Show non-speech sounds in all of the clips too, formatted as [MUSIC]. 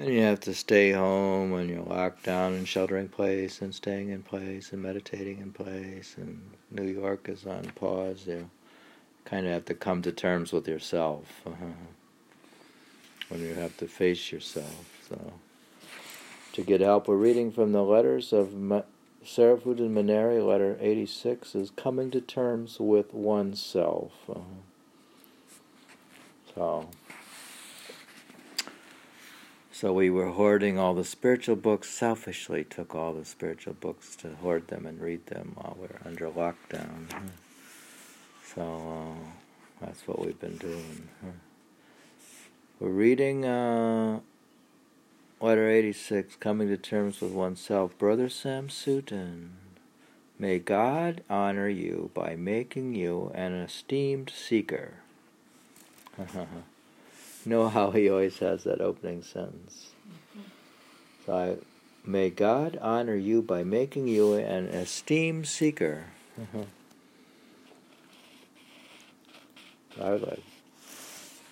And you have to stay home when you're locked down and sheltering place and staying in place and meditating in place and New York is on pause. You kind of have to come to terms with yourself uh-huh. when you have to face yourself. So to get help, we're reading from the letters of Ma- Sharafuddin Maneri, letter 86, is coming to terms with oneself. Uh-huh. So so we were hoarding all the spiritual books, selfishly took all the spiritual books to hoard them and read them while we are under lockdown. So uh, that's what we've been doing. We're reading uh, letter 86, Coming to Terms with Oneself. Brother Shamsuddin, may God honor you by making you an esteemed seeker. [LAUGHS] know how he always has that opening sentence. So I, may God honor you by making you an esteemed seeker. [LAUGHS] I like.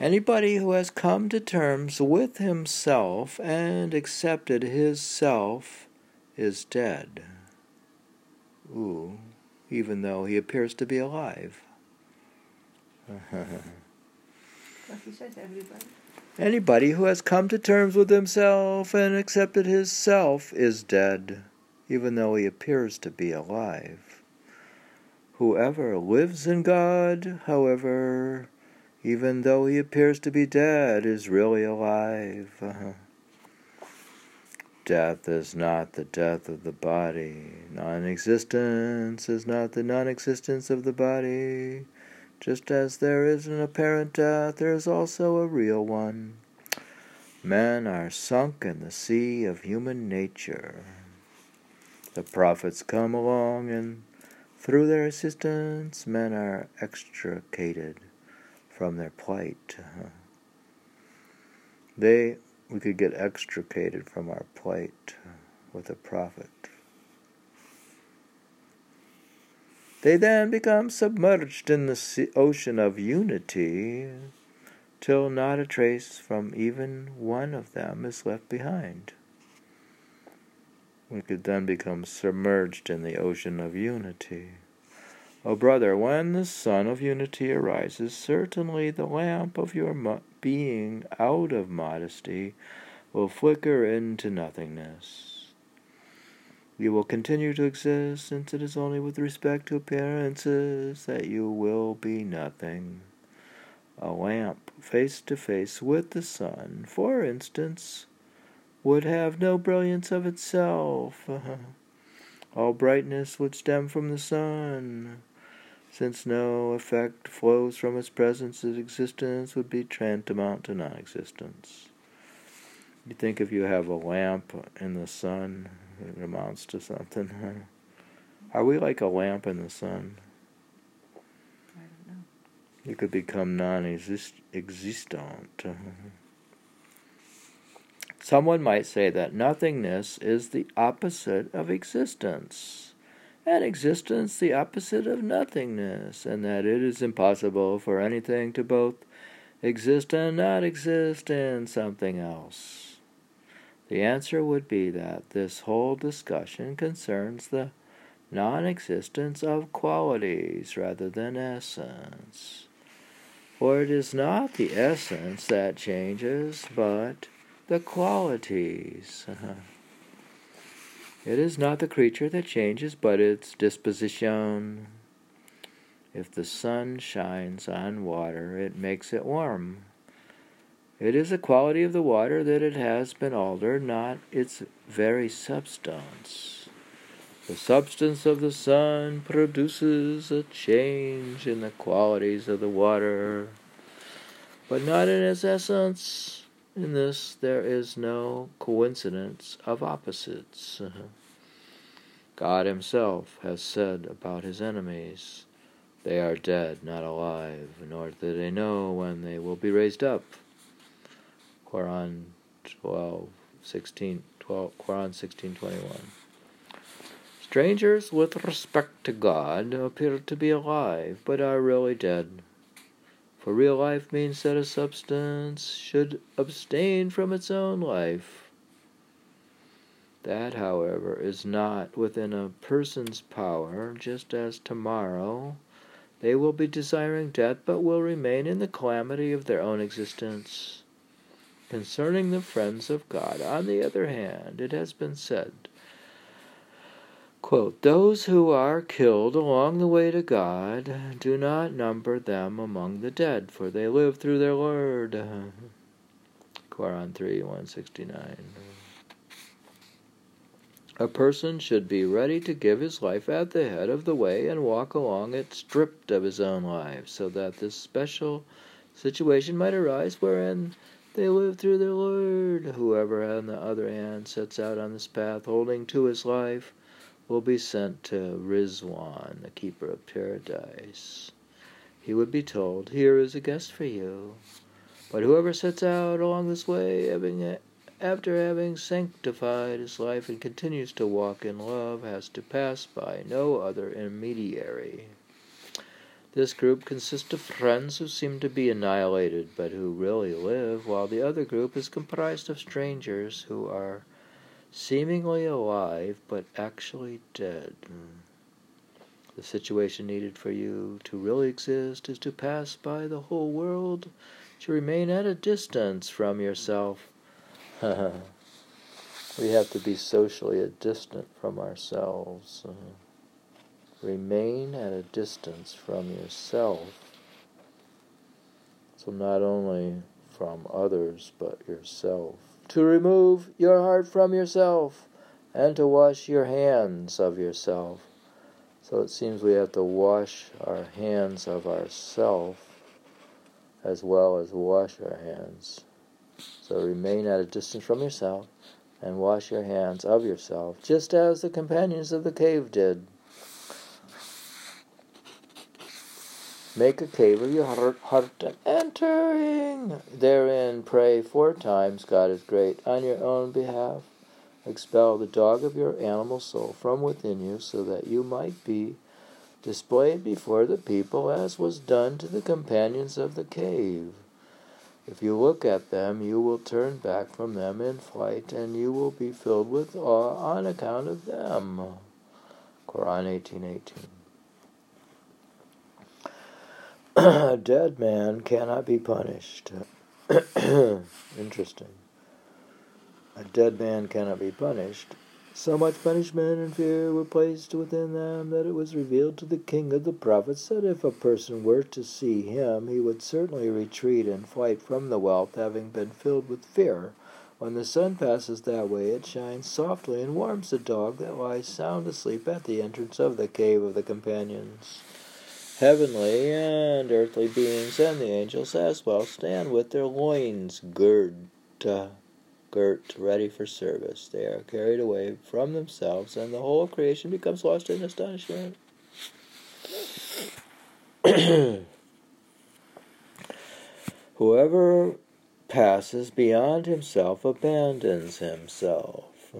Anybody who has come to terms with himself and accepted his self is dead. Ooh, even though he appears to be alive. [LAUGHS] Anybody who has come to terms with himself and accepted his self is dead, even though he appears to be alive. Whoever lives in God, however, even though he appears to be dead, is really alive. [LAUGHS] Death is not the death of the body. Non existence is not the non existence of the body. Just as there is an apparent death, there is also a real one. Men are sunk in the sea of human nature. The prophets come along, and through their assistance, men are extricated from their plight. They, we could get extricated from our plight with a prophet. They then become submerged in the ocean of unity till not a trace from even one of them is left behind. We could then become submerged in the ocean of unity. O oh, brother, when the sun of unity arises, certainly the lamp of your mo- being out of modesty will flicker into nothingness. You will continue to exist, since it is only with respect to appearances that you will be nothing. A lamp face to face with the sun, for instance, would have no brilliance of itself. [LAUGHS] All brightness would stem from the sun. Since no effect flows from its presence, its existence would be tantamount to non existence. You think if you have a lamp in the sun, it amounts to something. Are we like a lamp in the sun? I don't know. You could become non existent. Someone might say that nothingness is the opposite of existence, and existence the opposite of nothingness, and that it is impossible for anything to both exist and not exist in something else. The answer would be that this whole discussion concerns the non existence of qualities rather than essence. For it is not the essence that changes, but the qualities. [LAUGHS] It is not the creature that changes, but its disposition. If the sun shines on water, it makes it warm. It is the quality of the water that it has been altered, not its very substance. The substance of the sun produces a change in the qualities of the water, but not in its essence. In this, there is no coincidence of opposites. [LAUGHS] God Himself has said about His enemies, They are dead, not alive, nor do they know when they will be raised up. Quran 12, 16, 12, Quran 16, 21. Strangers with respect to God appear to be alive, but are really dead. For real life means that a substance should abstain from its own life. That, however, is not within a person's power, just as tomorrow they will be desiring death but will remain in the calamity of their own existence. Concerning the friends of God, on the other hand, it has been said, quote, Those who are killed along the way to God, do not number them among the dead, for they live through their Lord. [LAUGHS] Quran 3 169. A person should be ready to give his life at the head of the way and walk along it stripped of his own life, so that this special situation might arise wherein they live through their Lord. Whoever, on the other hand, sets out on this path holding to his life will be sent to Rizwan, the keeper of paradise. He would be told, Here is a guest for you. But whoever sets out along this way, having after having sanctified his life and continues to walk in love, has to pass by no other intermediary. This group consists of friends who seem to be annihilated but who really live, while the other group is comprised of strangers who are seemingly alive but actually dead. The situation needed for you to really exist is to pass by the whole world, to remain at a distance from yourself [LAUGHS] we have to be socially distant from ourselves. Uh, remain at a distance from yourself. So, not only from others, but yourself. To remove your heart from yourself and to wash your hands of yourself. So it seems we have to wash our hands of ourself as well as wash our hands so remain at a distance from yourself and wash your hands of yourself, just as the companions of the cave did. Make a cave of your heart, and entering therein pray four times, God is great, on your own behalf. Expel the dog of your animal soul from within you, so that you might be displayed before the people, as was done to the companions of the cave. If you look at them, you will turn back from them in flight, and you will be filled with awe on account of them. Quran 18:18. A [CLEARS THROAT] dead man cannot be punished. [CLEARS THROAT] Interesting. A dead man cannot be punished so much punishment and fear were placed within them that it was revealed to the king of the prophets that if a person were to see him, he would certainly retreat in flight from the wealth, having been filled with fear. When the sun passes that way, it shines softly and warms the dog that lies sound asleep at the entrance of the cave of the companions. Heavenly and earthly beings and the angels as well stand with their loins girt uh, girt, ready for service. They are carried away from themselves, and the whole of creation becomes lost in astonishment. [CLEARS THROAT] Whoever passes beyond himself abandons himself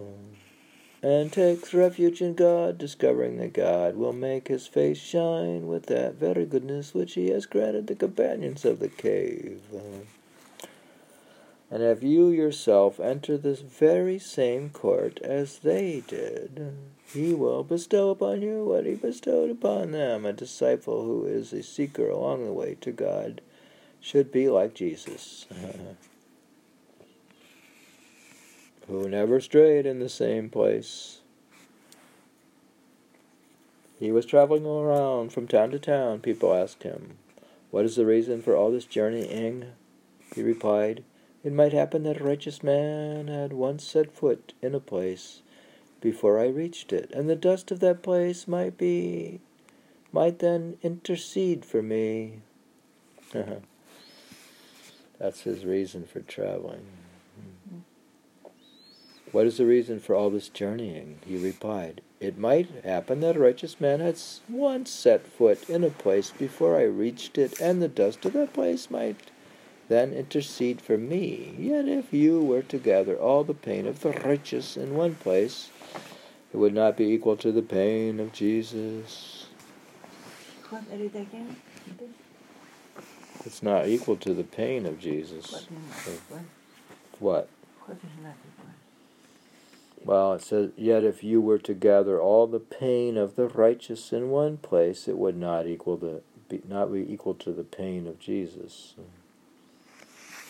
and takes refuge in God, discovering that God will make his face shine with that very goodness which he has granted the companions of the cave. And if you yourself enter this very same court as they did, he will bestow upon you what he bestowed upon them. A disciple who is a seeker along the way to God should be like Jesus, [LAUGHS] who never strayed in the same place. He was traveling around from town to town. People asked him, What is the reason for all this journeying? He replied, it might happen that a righteous man had once set foot in a place before I reached it, and the dust of that place might be might then intercede for me. [LAUGHS] That's his reason for traveling. What is the reason for all this journeying? He replied, It might happen that a righteous man had once set foot in a place before I reached it, and the dust of that place might then intercede for me. Yet if you were to gather all the pain of the righteous in one place, it would not be equal to the pain of Jesus. It's not equal to the pain of Jesus. What is not equal? What? What is not equal? Well, it says, Yet if you were to gather all the pain of the righteous in one place, it would not equal the be, not be equal to the pain of Jesus.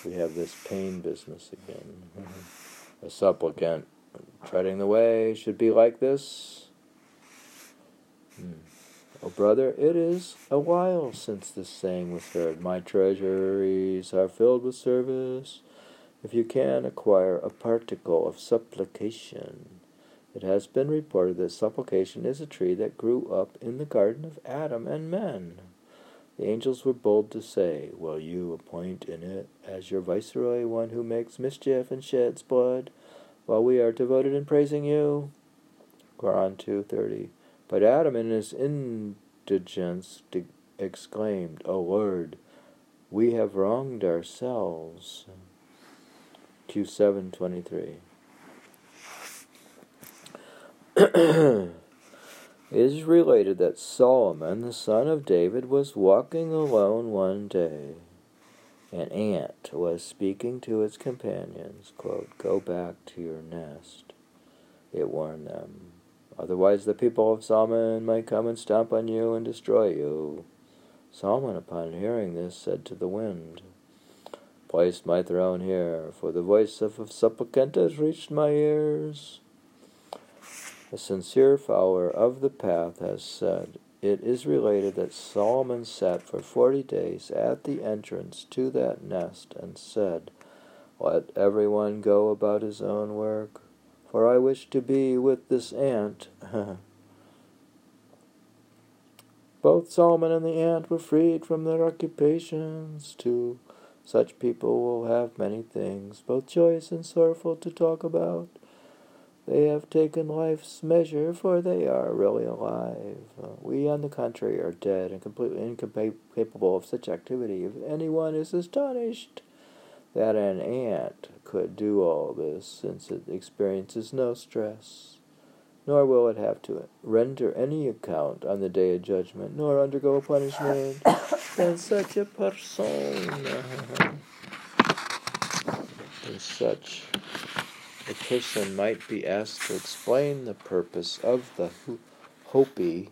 We have this pain business again. A supplicant treading the way should be like this. Hmm. Oh, brother, it is a while since this saying was heard. My treasuries are filled with service. If you can acquire a particle of supplication, it has been reported that supplication is a tree that grew up in the garden of Adam and men. The angels were bold to say, Will you appoint in it as your viceroy one who makes mischief and sheds blood, while we are devoted in praising you? Quran 2.30 But Adam in his indigence exclaimed, O Lord, we have wronged ourselves. Q723. it is related that Solomon, the son of David, was walking alone one day. An ant was speaking to its companions, quote, Go back to your nest. It warned them. Otherwise, the people of Solomon might come and stomp on you and destroy you. Solomon, upon hearing this, said to the wind, Place my throne here, for the voice of a supplicant has reached my ears. A sincere follower of the path has said, It is related that Solomon sat for forty days at the entrance to that nest and said, Let everyone go about his own work, for I wish to be with this ant. [LAUGHS] Both Solomon and the ant were freed from their occupations to such people will have many things, both joyous and sorrowful, to talk about. They have taken life's measure, for they are really alive. We, on the contrary, are dead and completely incapable of such activity. If anyone is astonished that an ant could do all this, since it experiences no stress, nor will it have to render any account on the day of judgment, nor undergo punishment, [COUGHS] then such a person, then such a person might be asked to explain the purpose of the Hopi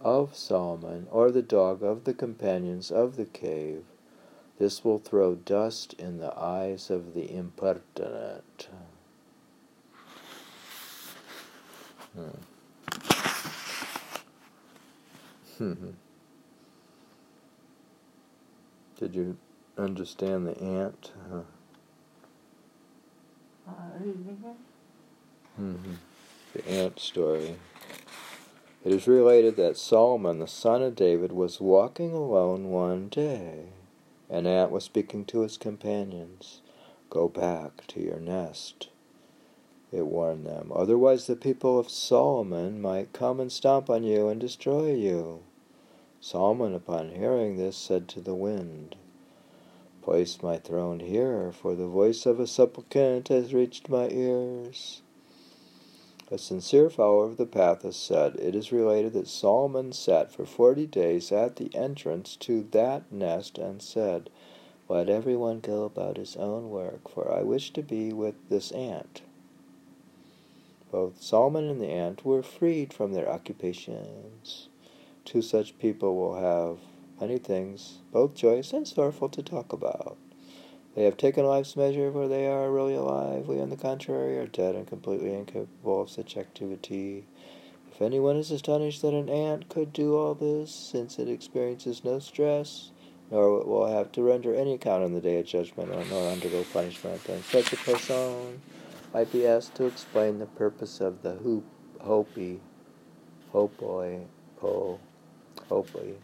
of Solomon, or the dog of the companions of the cave. This will throw dust in the eyes of the impertinent. Hmm. Did you understand the ant? Uh, mm-hmm. The ant story. It is related that Solomon, the son of David, was walking alone one day. An ant was speaking to his companions. Go back to your nest it warned them. Otherwise, the people of Solomon might come and stomp on you and destroy you. Solomon, upon hearing this, said to the wind, Place my throne here, for the voice of a supplicant has reached my ears. A sincere follower of the path has said, It is related that Solomon sat for forty days at the entrance to that nest and said, Let everyone go about his own work, for I wish to be with this ant. Both Solomon and the ant were freed from their occupations. Two such people will have many things, both joyous and sorrowful, to talk about. They have taken life's measure, for they are really alive. We, on the contrary, are dead and completely incapable of such activity. If anyone is astonished that an ant could do all this, since it experiences no stress, nor will have to render any account on the day of judgment, nor undergo punishment, then such a person might be asked to explain the purpose of the hoop, Hopi, Hopoi, Po, Hopi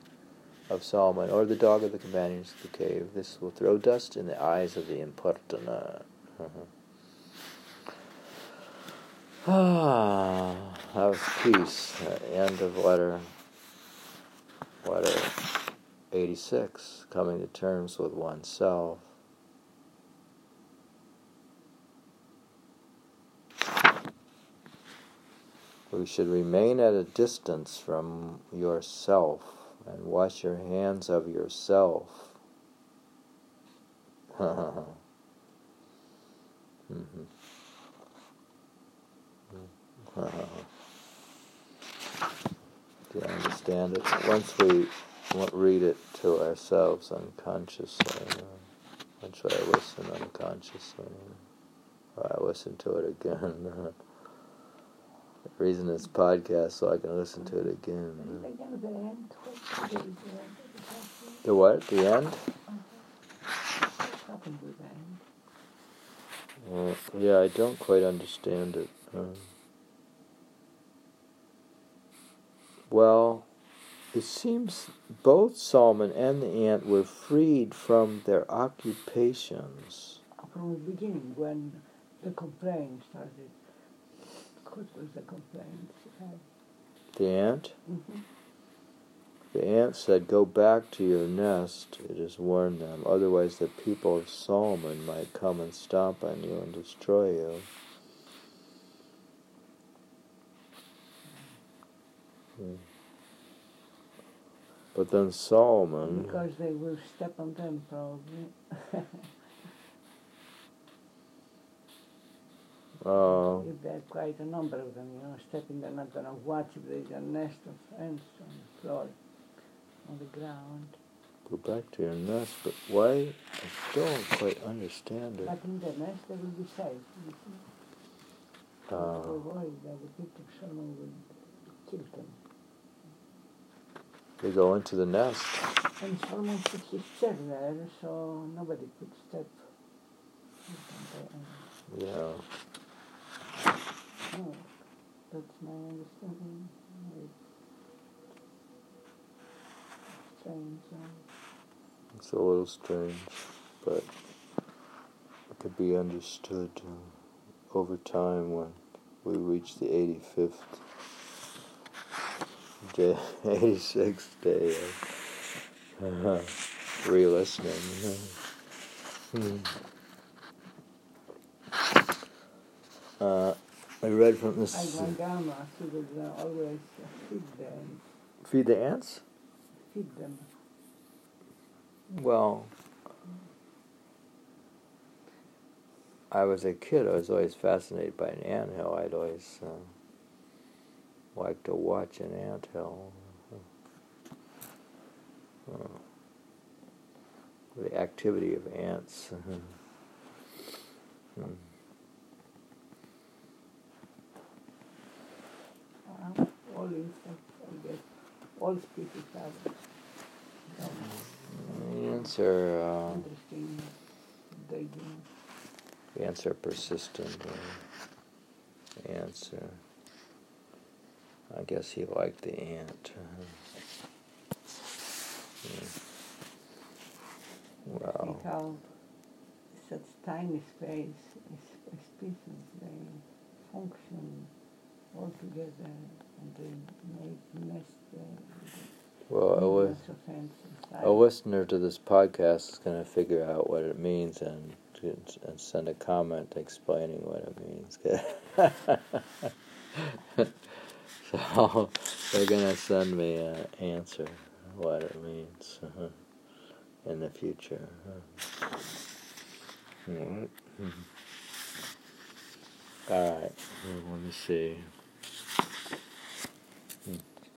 of Solomon, or the dog of the companions of the cave. This will throw dust in the eyes of the impertinent. ah, that was peace. end of letter, letter 86, coming to terms with oneself. We should remain at a distance from yourself and wash your hands of yourself. [LAUGHS] Do you understand it? Once we read it to ourselves unconsciously, once I listen unconsciously, or I listen to it again. [LAUGHS] reason it's podcast so I can listen to it again. The. What? The end? Well, yeah, I don't quite understand it. Um, well, it seems both Solomon and the ant were freed from their occupations. From the beginning, when the complaint started. Was the complaint? The ant? Mm-hmm. The ant said, Go back to your nest, it has warned them. Otherwise, the people of Solomon might come and stomp on you and destroy you. Hmm. But then Solomon. Because they will step on them, probably. [LAUGHS] Uh, if there are quite a number of them, you know, stepping, not going to watch if there's a nest of ants on the floor, on the ground. go back to your nest, but why? I don't quite understand it. But in the nest, they will be safe. You see. Uh, They're worried that the Solomon will kill them. they go into the nest. And Solomon put his chair there, so nobody could step. Yeah. No, that's my understanding. It's strange. uh, It's a little strange, but it could be understood uh, over time when we reach the 85th day, [LAUGHS] 86th day of uh, re-listening. Hmm. Uh, I read from I this. my grandma, she would uh, always feed them, Feed the ants? feed them. Well, I was a kid. I was always fascinated by an anthill. I'd always uh, like to watch an anthill. Uh, the activity of ants. [LAUGHS] Hmm. Uh, I guess, all species have um, Ants are uh, ants are persistent. Ants are. I guess he liked the ant. Uh, yeah. Wow. See how such tiny space, is- species, they function all together and they make nest uh, Well, a, li- millions of ants inside. a listener to this podcast is going to figure out what it means and and send a comment explaining what it means. [LAUGHS] so they're going to send me an answer what it means uh, in the future. Alright. All right. Let me see.